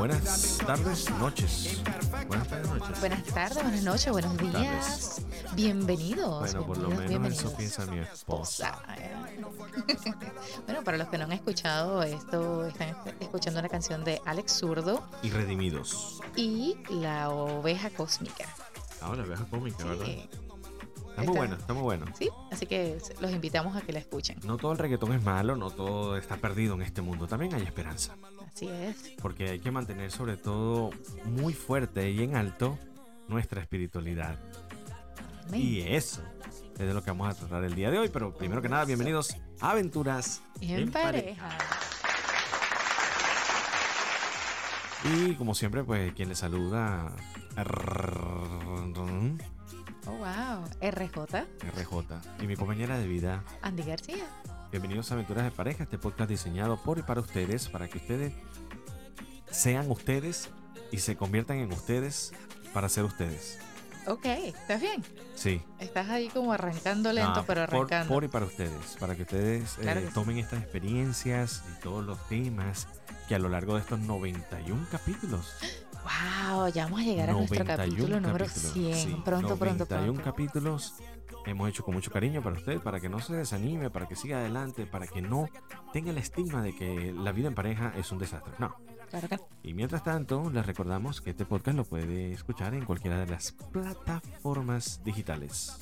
Buenas tardes, noches. Buenas tardes, noches. Buenas tardes, buenas noches, buenos días. Bienvenidos. Bueno, por lo menos eso piensa mi esposa. bueno, para los que no han escuchado esto, están escuchando una canción de Alex Zurdo Y redimidos. y La Oveja Cósmica. Ahora vieja cómica, ¿verdad? Sí, Está muy bueno, está muy bueno. sí, así que los invitamos a que la escuchen. No todo el reggaetón es malo, no todo está perdido en este mundo. También hay esperanza. Así es. Porque hay que mantener sobre todo muy fuerte y en alto nuestra espiritualidad. Amén. Y eso es de lo que vamos a tratar el día de hoy. Pero primero que nada, bienvenidos a Aventuras en pareja. Y como siempre, pues quien les saluda, Oh, wow. RJ, RJ, y mi compañera de vida. Andy García. Bienvenidos a Aventuras de Pareja, este podcast diseñado por y para ustedes, para que ustedes sean ustedes y se conviertan en ustedes para ser ustedes. Ok, ¿estás bien? Sí. Estás ahí como arrancando lento, Ah, pero por- arrancando. Por, y para ustedes, para que ustedes eh, Claro que sí. tomen estas experiencias y todos los temas que a lo largo de estos 91 capítulos. Wow, ya vamos a llegar a nuestro 91 capítulo número capítulos, 100. sí, pronto, pronto, 91 pronto. capítulos hemos hecho con mucho cariño para usted, para que no se desanime, para que siga adelante, para que no tenga el estigma de que la vida en pareja es un desastre. No. Claro que Y mientras tanto, les recordamos que este podcast lo puede escuchar en cualquiera de las plataformas digitales.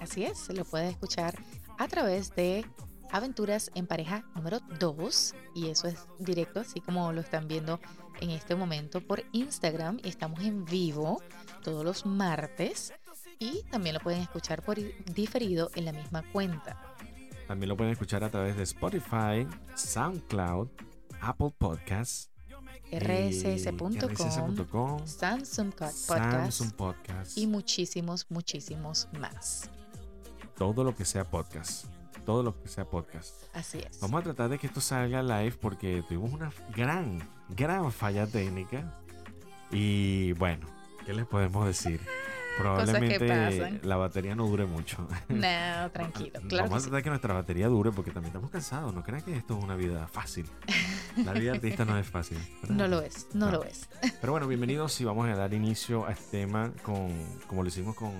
Así es, lo puede escuchar a través de Aventuras en Pareja número 2 y eso es directo, así como lo están viendo en este momento por Instagram estamos en vivo todos los martes y también lo pueden escuchar por diferido en la misma cuenta. También lo pueden escuchar a través de Spotify, SoundCloud, Apple Podcasts, rss.com, Samsung Podcast Samsung Podcast, y muchísimos, muchísimos más. todo lo que sea podcast. Todo lo que sea podcast. Así es. Vamos a tratar de que esto salga live porque tuvimos una gran, gran falla técnica. Y bueno, ¿qué les podemos decir? Probablemente pasan. la batería no dure mucho. No, tranquilo. Claro Vamos a sí. tratar que nuestra batería dure porque también estamos cansados. No crean que esto es una vida fácil. La vida artista no es fácil. ¿verdad? No lo es, no No. lo es. Pero bueno, bienvenidos y vamos a dar inicio a este tema con, como lo hicimos con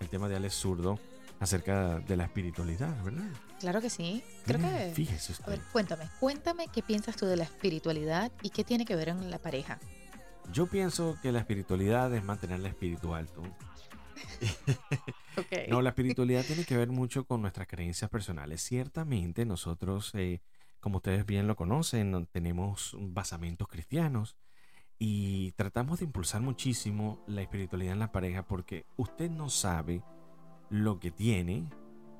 el tema de Alex Zurdo acerca de la espiritualidad, ¿verdad? Claro que sí. Creo Mm, que Fíjese A usted. ver, cuéntame, cuéntame qué piensas tú de la espiritualidad y qué tiene que ver en la pareja. Yo pienso que la espiritualidad es mantenerla espiritual. ¿tú? Ok. No, la espiritualidad tiene que ver mucho con nuestras creencias personales. Ciertamente nosotros, eh, como ustedes bien lo conocen, no- tenemos basamentos cristianos y tratamos de impulsar muchísimo la espiritualidad en la pareja porque usted no sabe lo que tiene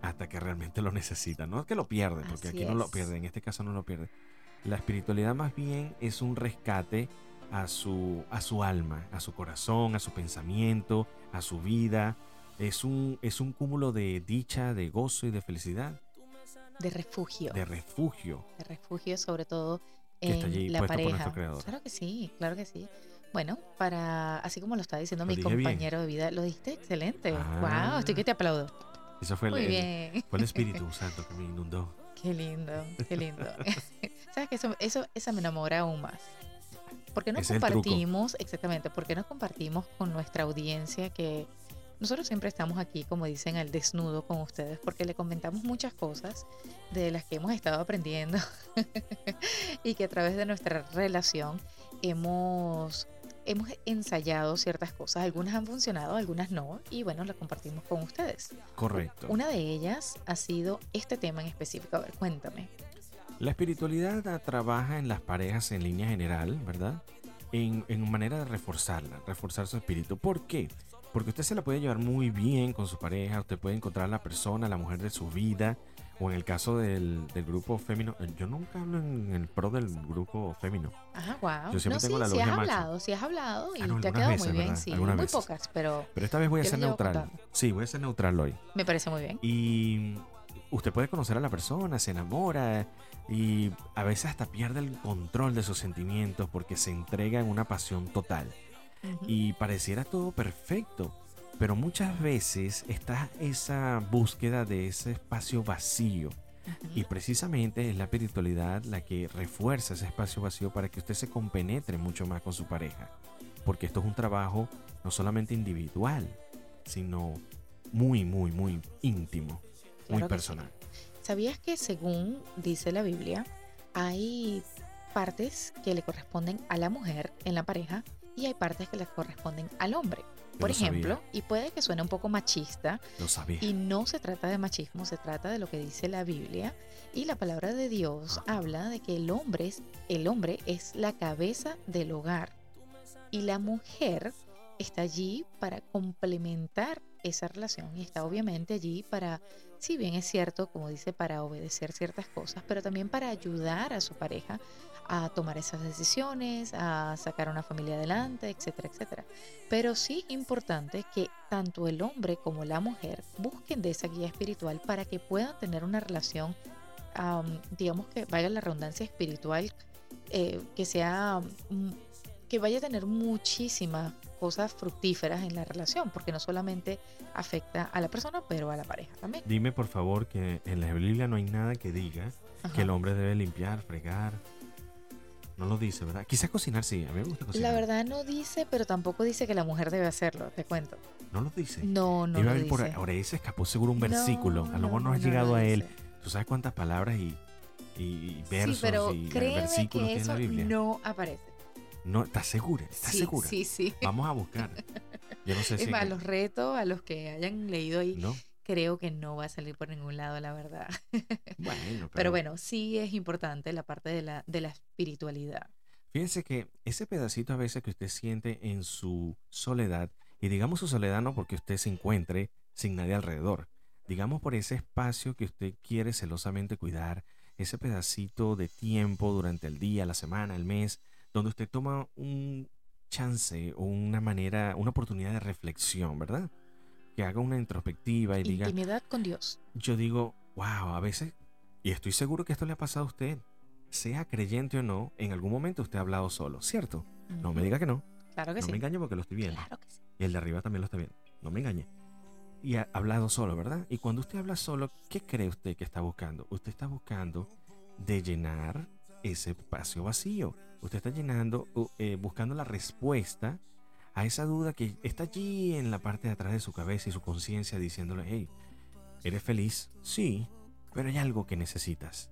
hasta que realmente lo necesita. No es que lo pierde, porque Así aquí no lo es. pierde, en este caso no lo pierde. La espiritualidad más bien es un rescate a su, a su alma, a su corazón, a su pensamiento, a su vida. Es un, es un cúmulo de dicha, de gozo y de felicidad, De refugio. de refugio. De refugio, sobre todo Que está en allí la pareja. Claro que sí, claro que sí. Bueno, para, así como lo está diciendo Lo mi dije bien. compañero de vida, lo dijiste excelente. Ah. Wow, estoy que te aplaudo. Eso fue Muy el- bien. fue el Espíritu Santo que me inundó. Qué lindo, qué lindo. ¿Sabes que eso, eso, esa me enamora aún más? Porque no Ese es compartimos, exactamente, porque no compartimos con nuestra audiencia que nosotros siempre estamos aquí, como dicen, al desnudo con ustedes, porque le comentamos muchas cosas de las que hemos estado aprendiendo y que a través de nuestra relación hemos hemos ensayado ciertas cosas, algunas han funcionado, algunas no, y bueno, las compartimos con ustedes. Correcto. Una de ellas ha sido este tema en específico. A ver, cuéntame. La espiritualidad ah, trabaja en las parejas en línea general, ¿verdad? En, en manera de reforzarla, reforzar su espíritu. ¿Por qué? Porque usted se la puede llevar muy bien con su pareja, usted puede encontrar la persona, la mujer de su vida, o en el caso del, del grupo fémino, yo nunca hablo en el pro del grupo fémino. Ajá, wow. Yo siempre no, tengo sí, la sí logia has macho. hablado, sí has hablado y Ah, no, te ha quedado veces, muy bien, ¿verdad? sí. Algunas Muy veces. pocas, pero Pero esta vez voy a ser neutral. Sí, voy a ser neutral hoy. me parece muy bien. Y usted puede conocer a la persona, se enamora y a veces hasta pierde el control de sus sentimientos porque se entrega en una pasión total. Y pareciera todo perfecto, pero muchas veces está esa búsqueda de ese espacio vacío. Y precisamente es la espiritualidad la que refuerza ese espacio vacío para que usted se compenetre mucho más con su pareja. Porque esto es un trabajo no solamente individual, sino muy, muy, muy íntimo, muy sí. personal. ¿Sabías que según dice la Biblia, hay partes que le corresponden a la mujer en la pareja y hay partes que le corresponden al hombre? Yo Por sabía, ejemplo, y puede que suene un poco machista, lo sabía. y no se trata de machismo, se trata de lo que dice la Biblia y la palabra de Dios habla de que el hombre es, el hombre es la cabeza del hogar y la mujer está allí para complementar esa relación y está obviamente allí para, si bien es cierto, como dice, para obedecer ciertas cosas, pero también para ayudar a su pareja a tomar esas decisiones, a sacar una familia adelante, etcétera, etcétera. Pero sí es importante que tanto el hombre como la mujer busquen de esa guía espiritual para que puedan tener una relación, am, digamos que vaya la redundancia espiritual, eh, que sea, mm, que vaya a tener muchísimas cosas fructíferas en la relación, porque no solamente afecta a la persona, pero a la pareja también. Dime por favor que en la Biblia no hay nada que diga Ajá. que el hombre debe limpiar, fregar. No lo dice, ¿verdad? Quizás cocinar sí, a mí me gusta cocinar. La verdad no dice, pero tampoco dice que la mujer debe hacerlo, te cuento. No lo dice. No, no Iba a lo por dice. ahí, ahora ahí se escapó seguro un versículo. a lo mejor no, no, has no llegado a él. dice. ¿Tú sabes cuántas palabras y, versos sí, pero y créeme versículos que tiene la eso Biblia? no aparece. No, ¿estás segura? ¿Estás sí, segura? sí, sí. Vamos a buscar. Yo no sé si. Es más, los retos a los que hayan leído ahí, No, creo que no va a salir por ningún lado, la verdad. bueno, pero, Pero bueno, sí es importante la parte de la, de la espiritualidad. Fíjense que ese pedacito a veces que usted siente en su soledad, y digamos su soledad no porque usted se encuentre sin nadie alrededor, digamos por ese espacio que usted quiere celosamente cuidar, ese pedacito de tiempo durante el día, la semana, el mes, donde usted toma un chance o una manera, una oportunidad de reflexión, ¿verdad? Que haga una introspectiva y diga, Intimidad con Dios. yo digo, wow, a veces, y estoy seguro que esto le ha pasado a usted, sea creyente o no, en algún momento usted ha hablado solo, ¿cierto? No me diga que no, Claro que no sí. me engañe porque lo estoy viendo. Claro que sí. Y el de arriba también lo está viendo, no me engañe. Y ha hablado solo, ¿verdad? Y cuando usted habla solo, ¿qué cree usted que está buscando? Usted está buscando de llenar ese espacio vacío. Usted está llenando, eh, buscando la respuesta a esa duda que está allí en la parte de atrás de su cabeza y su conciencia diciéndole, hey, ¿eres feliz? Sí, pero hay algo que necesitas.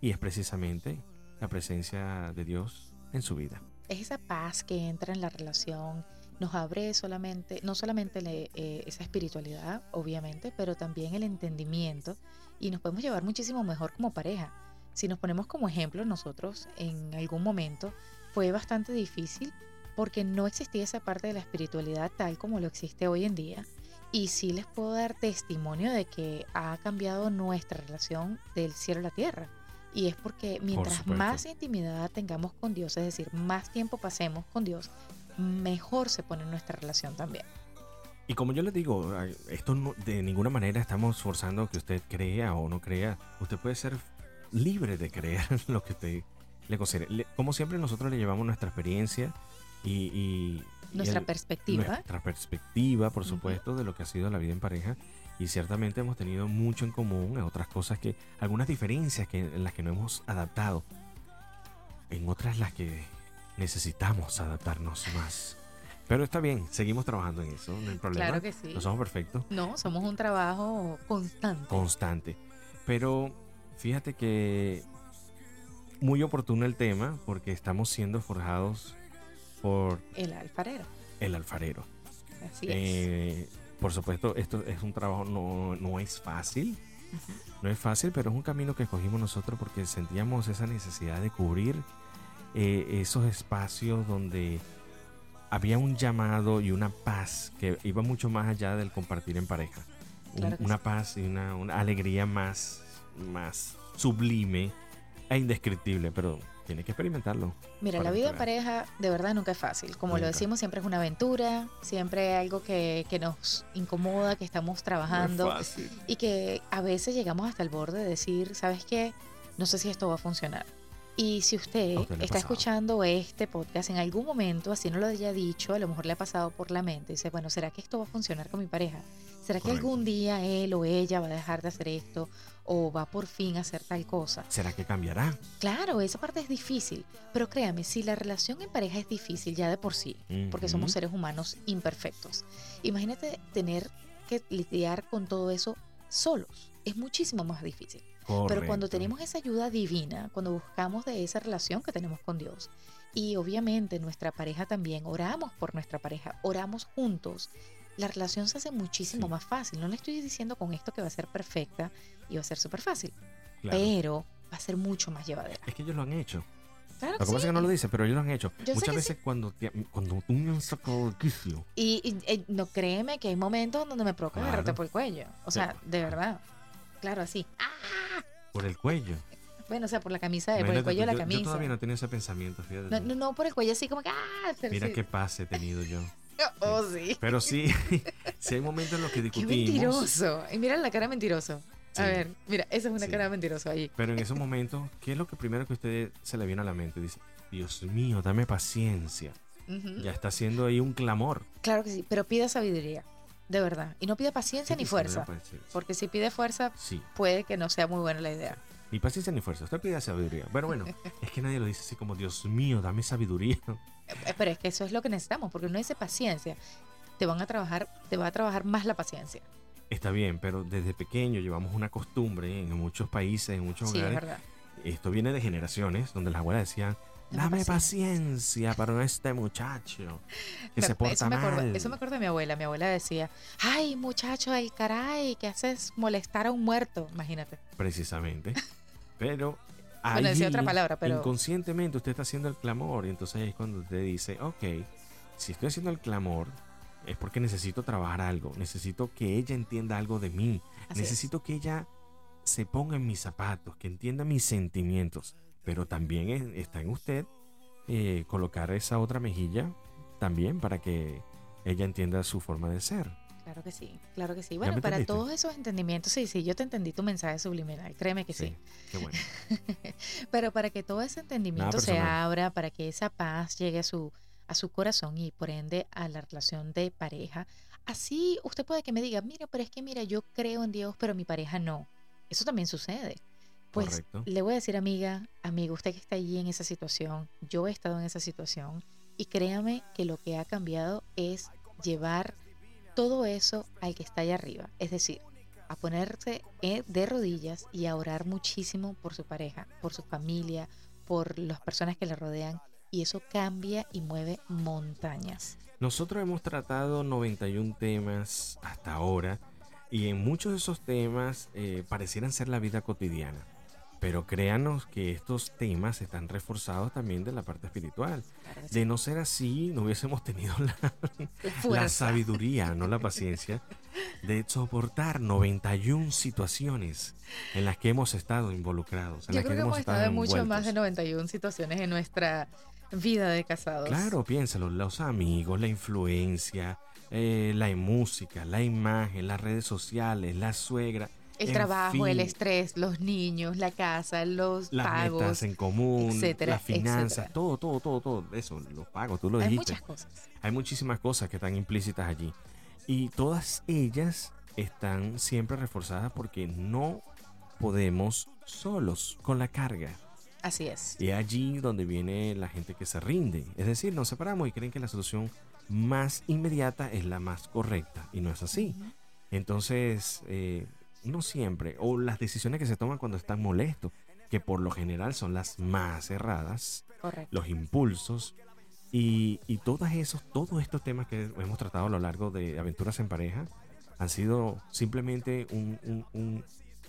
Y es precisamente la presencia de Dios en su vida. Es esa paz que entra en la relación, nos abre solamente, no solamente le- eh, esa espiritualidad, obviamente, pero también el entendimiento y nos podemos llevar muchísimo mejor como pareja. Si nos ponemos como ejemplo, nosotros en algún momento fue bastante difícil porque no existía esa parte de la espiritualidad tal como lo existe hoy en día. Y sí les puedo dar testimonio de que ha cambiado nuestra relación del cielo a la tierra. Y es porque mientras supuesto. más intimidad tengamos con Dios, es decir, más tiempo pasemos con Dios, mejor se pone nuestra relación también. Y como yo les digo, esto no- de ninguna manera estamos forzando que usted crea o no crea. Usted puede ser libre de creer lo que usted le considere. Como siempre, nosotros le llevamos nuestra experiencia y, y- y Nuestra el- perspectiva. nuestra perspectiva, por supuesto, de lo que ha sido la vida en pareja. Y ciertamente hemos tenido mucho en común, en otras cosas que, algunas diferencias que, en las que no hemos adaptado, en otras las que necesitamos adaptarnos más. Pero está bien, seguimos trabajando en eso, no hay problema. Claro que sí. No somos perfectos, No, somos un trabajo constante. constante. Pero fíjate que muy oportuno el tema porque estamos siendo forjados por El alfarero. el alfarero. Así es. Eh, por supuesto, esto es un trabajo, no, no es fácil. No es fácil, pero es un camino que escogimos nosotros porque sentíamos esa necesidad de cubrir eh, esos espacios donde había un llamado y una paz que iba mucho más allá del compartir en pareja. Claro una sí. paz y una, una alegría más, más sublime e indescriptible, pero tiene que experimentarlo. Mira, la vida en pareja de verdad nunca es fácil. Como lo decimos, siempre es una aventura, siempre hay algo que, que nos incomoda, que estamos trabajando No es fácil. y que a veces llegamos hasta el borde de decir, ¿sabes qué? No sé si esto va a funcionar. Y si usted está pasado. escuchando este podcast en algún momento, así no lo haya dicho, a lo mejor le ha pasado por la mente, dice, bueno, ¿será que esto va a funcionar con mi pareja? ¿Será que Correcto. algún día él o ella va a dejar de hacer esto o va por fin a hacer tal cosa? ¿Será que cambiará? Claro, esa parte es difícil, pero créame, si la relación en pareja es difícil ya de por sí, porque somos seres humanos imperfectos, imagínate tener que lidiar con todo eso solos, es muchísimo más difícil. Pero cuando Correcto. tenemos esa ayuda divina, cuando buscamos de esa relación que tenemos con Dios, y obviamente nuestra pareja también, oramos por nuestra pareja, oramos juntos, la relación se hace muchísimo Sí. más fácil. No le estoy diciendo con esto que va a ser perfecta y va a ser súper fácil, Claro. pero va a ser mucho más llevadera. Es que ellos lo han hecho. Claro Lo que pasa es que no lo dicen, pero ellos lo han hecho. Yo Muchas veces cuando, te- cuando tú me han sacado de quicio, Y, y, eh, no créeme que hay momentos donde me provoca Claro. agarrarte por el cuello. O sea, de verdad. Claro, así. Ah, por el cuello. bueno, o sea, por la camisa, eh, por el cuello de la camisa. Yo todavía no tenía ese pensamiento, fíjate. No, no, no, por el cuello así como que. Ah, Mira sí. qué paz he tenido yo. Oh, sí. Pero sí, sí hay momentos en los que Qué discutimos. mentiroso. Y mira la cara mentiroso. A Sí. ver, mira, esa es una Sí. cara de mentiroso ahí. Pero en esos momentos, ¿qué es lo que primero que a usted se le viene a la mente? Dice, Dios mío, dame paciencia. Ya está haciendo ahí un clamor. Claro que sí, pero pida sabiduría. De verdad. Y no pida paciencia Sí, ni fuerza. Porque si pide fuerza, Sí, puede que no sea muy buena la idea. Ni paciencia ni fuerza. Usted pide sabiduría. Pero bueno, es que nadie lo dice así como, Dios mío, dame sabiduría. Eh, Pero es que eso es lo que necesitamos, porque uno dice paciencia. Te van a trabajar, te va a trabajar más la paciencia. Está bien, pero desde pequeño llevamos una costumbre en muchos países, en muchos Sí, es verdad. Esto viene de generaciones donde las abuelas decían, Dame paciencia para este muchacho que Me- se porta eso, me acuerdo, mal. eso me acuerdo de mi abuela. Mi abuela decía, ay, muchacho del caray, ¿qué haces molestar a un muerto? Imagínate. Precisamente. Pero Bueno, decía allí, otra palabra, pero- inconscientemente usted está haciendo el clamor y entonces es cuando usted dice, ok, si estoy haciendo el clamor es porque necesito trabajar algo, necesito que ella entienda algo de mí, Así es. necesito que ella se ponga en mis zapatos, que entienda mis sentimientos, pero también es- está en usted eh, colocar esa otra mejilla también para que ella entienda su forma de ser. Claro que sí, claro que sí. Bueno, para entendiste? todos esos entendimientos, sí, sí, yo te entendí tu mensaje subliminal, créeme que sí. Qué bueno. Pero para que todo ese entendimiento se abra, para que esa paz llegue a su, a su corazón y por ende a la relación de pareja, así usted puede que me diga, mira, pero es que mira, yo creo en Dios, pero mi pareja no. Eso también sucede. Pues Correcto. le voy a decir, amiga, amigo, usted que está allí en esa situación, yo he estado en esa situación y créame que lo que ha cambiado es llevar todo eso al que está allá arriba. Es decir, a ponerse eh, de rodillas y a orar muchísimo por su pareja, por su familia, por las personas que le rodean. Y eso cambia y mueve montañas. Nosotros hemos tratado 91 temas hasta ahora y en muchos de esos temas eh, parecieran ser la vida cotidiana. Pero créanos que estos temas están reforzados también de la parte espiritual. Claro que sí. De no ser así, no hubiésemos tenido la, La sabiduría, no la paciencia, de soportar 91 situaciones en las que hemos estado involucrados. En Yo las creo que hemos estado en mucho más de envueltos. 91 situaciones en nuestra vida de casados. Claro, piénsalo, los amigos, la influencia, eh, la música, la imagen, las redes sociales, la suegra, El en trabajo, el estrés, los niños, la casa, los las pagos. metas en común, etcétera, las finanzas, etcétera. todo, todo, todo, todo, eso, los pagos, tú lo Hay dijiste. muchas cosas. Hay muchísimas cosas que están implícitas allí. Y todas ellas están siempre reforzadas porque no podemos solos con la carga. Así es. Y es allí donde viene la gente que se rinde. Es decir, nos separamos y creen que la solución más inmediata es la más correcta. Y no es así. Entonces, eh, no siempre. O las decisiones que se toman cuando están molestos, que por lo general son las más erradas, Correcto. los impulsos, Y, y todos esos, todos estos temas que hemos tratado a lo largo de Aventuras en Pareja han sido simplemente un- un- un-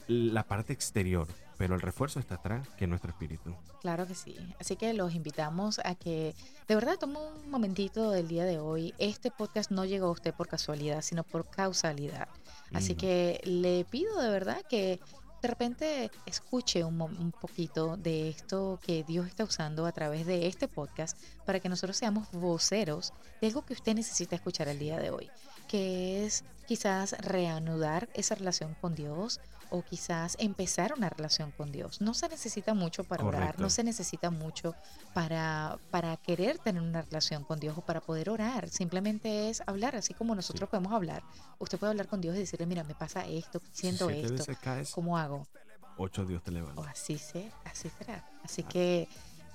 la parte exterior, pero el refuerzo está atrás, que es nuestro espíritu. Claro que sí. Así que los invitamos a que de verdad tomen un momentito del día de hoy. Este podcast no llegó a usted por casualidad, sino por causalidad. Así Mm. que le pido de verdad que de repente escuche un, un poquito de esto que Dios está usando a través de este podcast para que nosotros seamos voceros de algo que usted necesita escuchar el día de hoy, que es quizás reanudar esa relación con Dios o quizás empezar una relación con Dios. No se necesita mucho para orar, no se necesita mucho para, para querer tener una relación con Dios o para poder orar. Simplemente es hablar, así como nosotros Sí. podemos hablar. Usted puede hablar con Dios y decirle, mira, me pasa esto, siento Si esto, caes, ¿cómo hago? ocho Dios te O levanta. así se, así será. Así que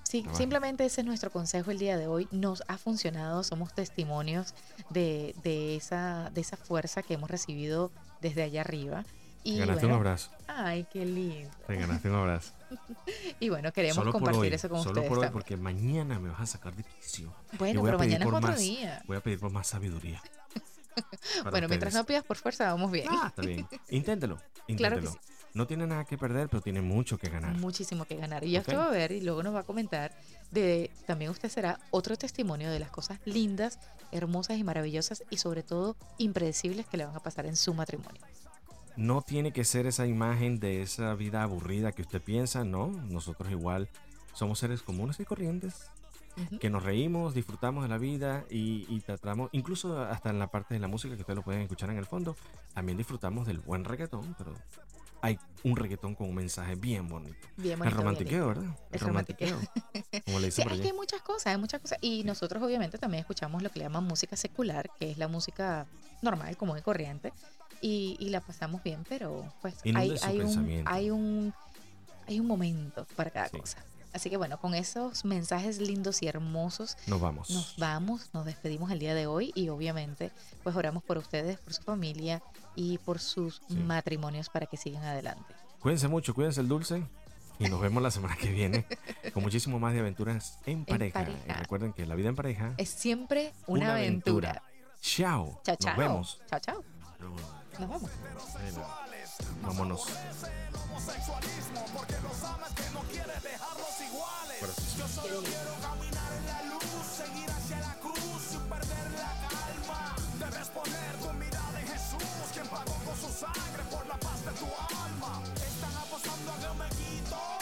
sí, simplemente ese es nuestro consejo el día de hoy. Nos ha funcionado, somos testimonios de, de esa, de esa fuerza que hemos recibido desde allá arriba. Y Ganaste un bueno, abrazo. ay, qué lindo. Te ganaste un abrazo. Y bueno, queremos solo compartir hoy, eso con solo ustedes por hoy, también. porque mañana me vas a sacar de quicio. Bueno, pero mañana es otro más- día. Voy a pedir por más sabiduría. Bueno, mientras ustedes. no pidas por fuerza, vamos bien. Ah, está bien. Inténtelo. Claro que Inténtelo. sí. No tiene nada que perder, pero tiene mucho que ganar. Muchísimo que ganar. Y ya usted Ok. va a ver y luego nos va a comentar de también usted será otro testimonio de las cosas lindas, hermosas y maravillosas y sobre todo impredecibles que le van a pasar en su matrimonio. No tiene que ser esa imagen de esa vida aburrida que usted piensa, no. Nosotros igual somos seres comunes y corrientes que nos reímos, disfrutamos de la vida y, y tratamos, incluso hasta en la parte de la música que ustedes lo pueden escuchar en el fondo, también disfrutamos del buen reggaetón, pero hay un reggaetón con un mensaje bien bonito. Bien el bonito, bien romantiqueo, ¿verdad? El romantiqueo. Como le Sí, por es que hay muchas cosas, hay muchas cosas. Y nosotros obviamente también escuchamos lo que le llaman música secular, que es la música normal, común y corriente. Y, y la pasamos bien, pero pues hay, un, hay, un, hay un momento para cada Sí. cosa. Así que bueno, con esos mensajes lindos y hermosos Nos vamos. nos vamos, nos despedimos el día de hoy y obviamente pues oramos por ustedes, por su familia y por sus Sí. matrimonios para que sigan adelante. Cuídense mucho, cuídense el dulce. Y nos vemos la semana que viene con muchísimo más de aventuras en pareja. Recuerden que la vida en pareja Es siempre una, Una aventura. aventura. Chao. Chao, chao. Nos vemos. Chao, chao. Nos vamos. Bueno, vámonos. Yo solo quiero caminar en la luz, seguir hacia la cruz sin perder la calma. Debes poner tu mirada en Jesús, quien pagó con su sangre por la paz de tu alma. Están apostando a que me quito.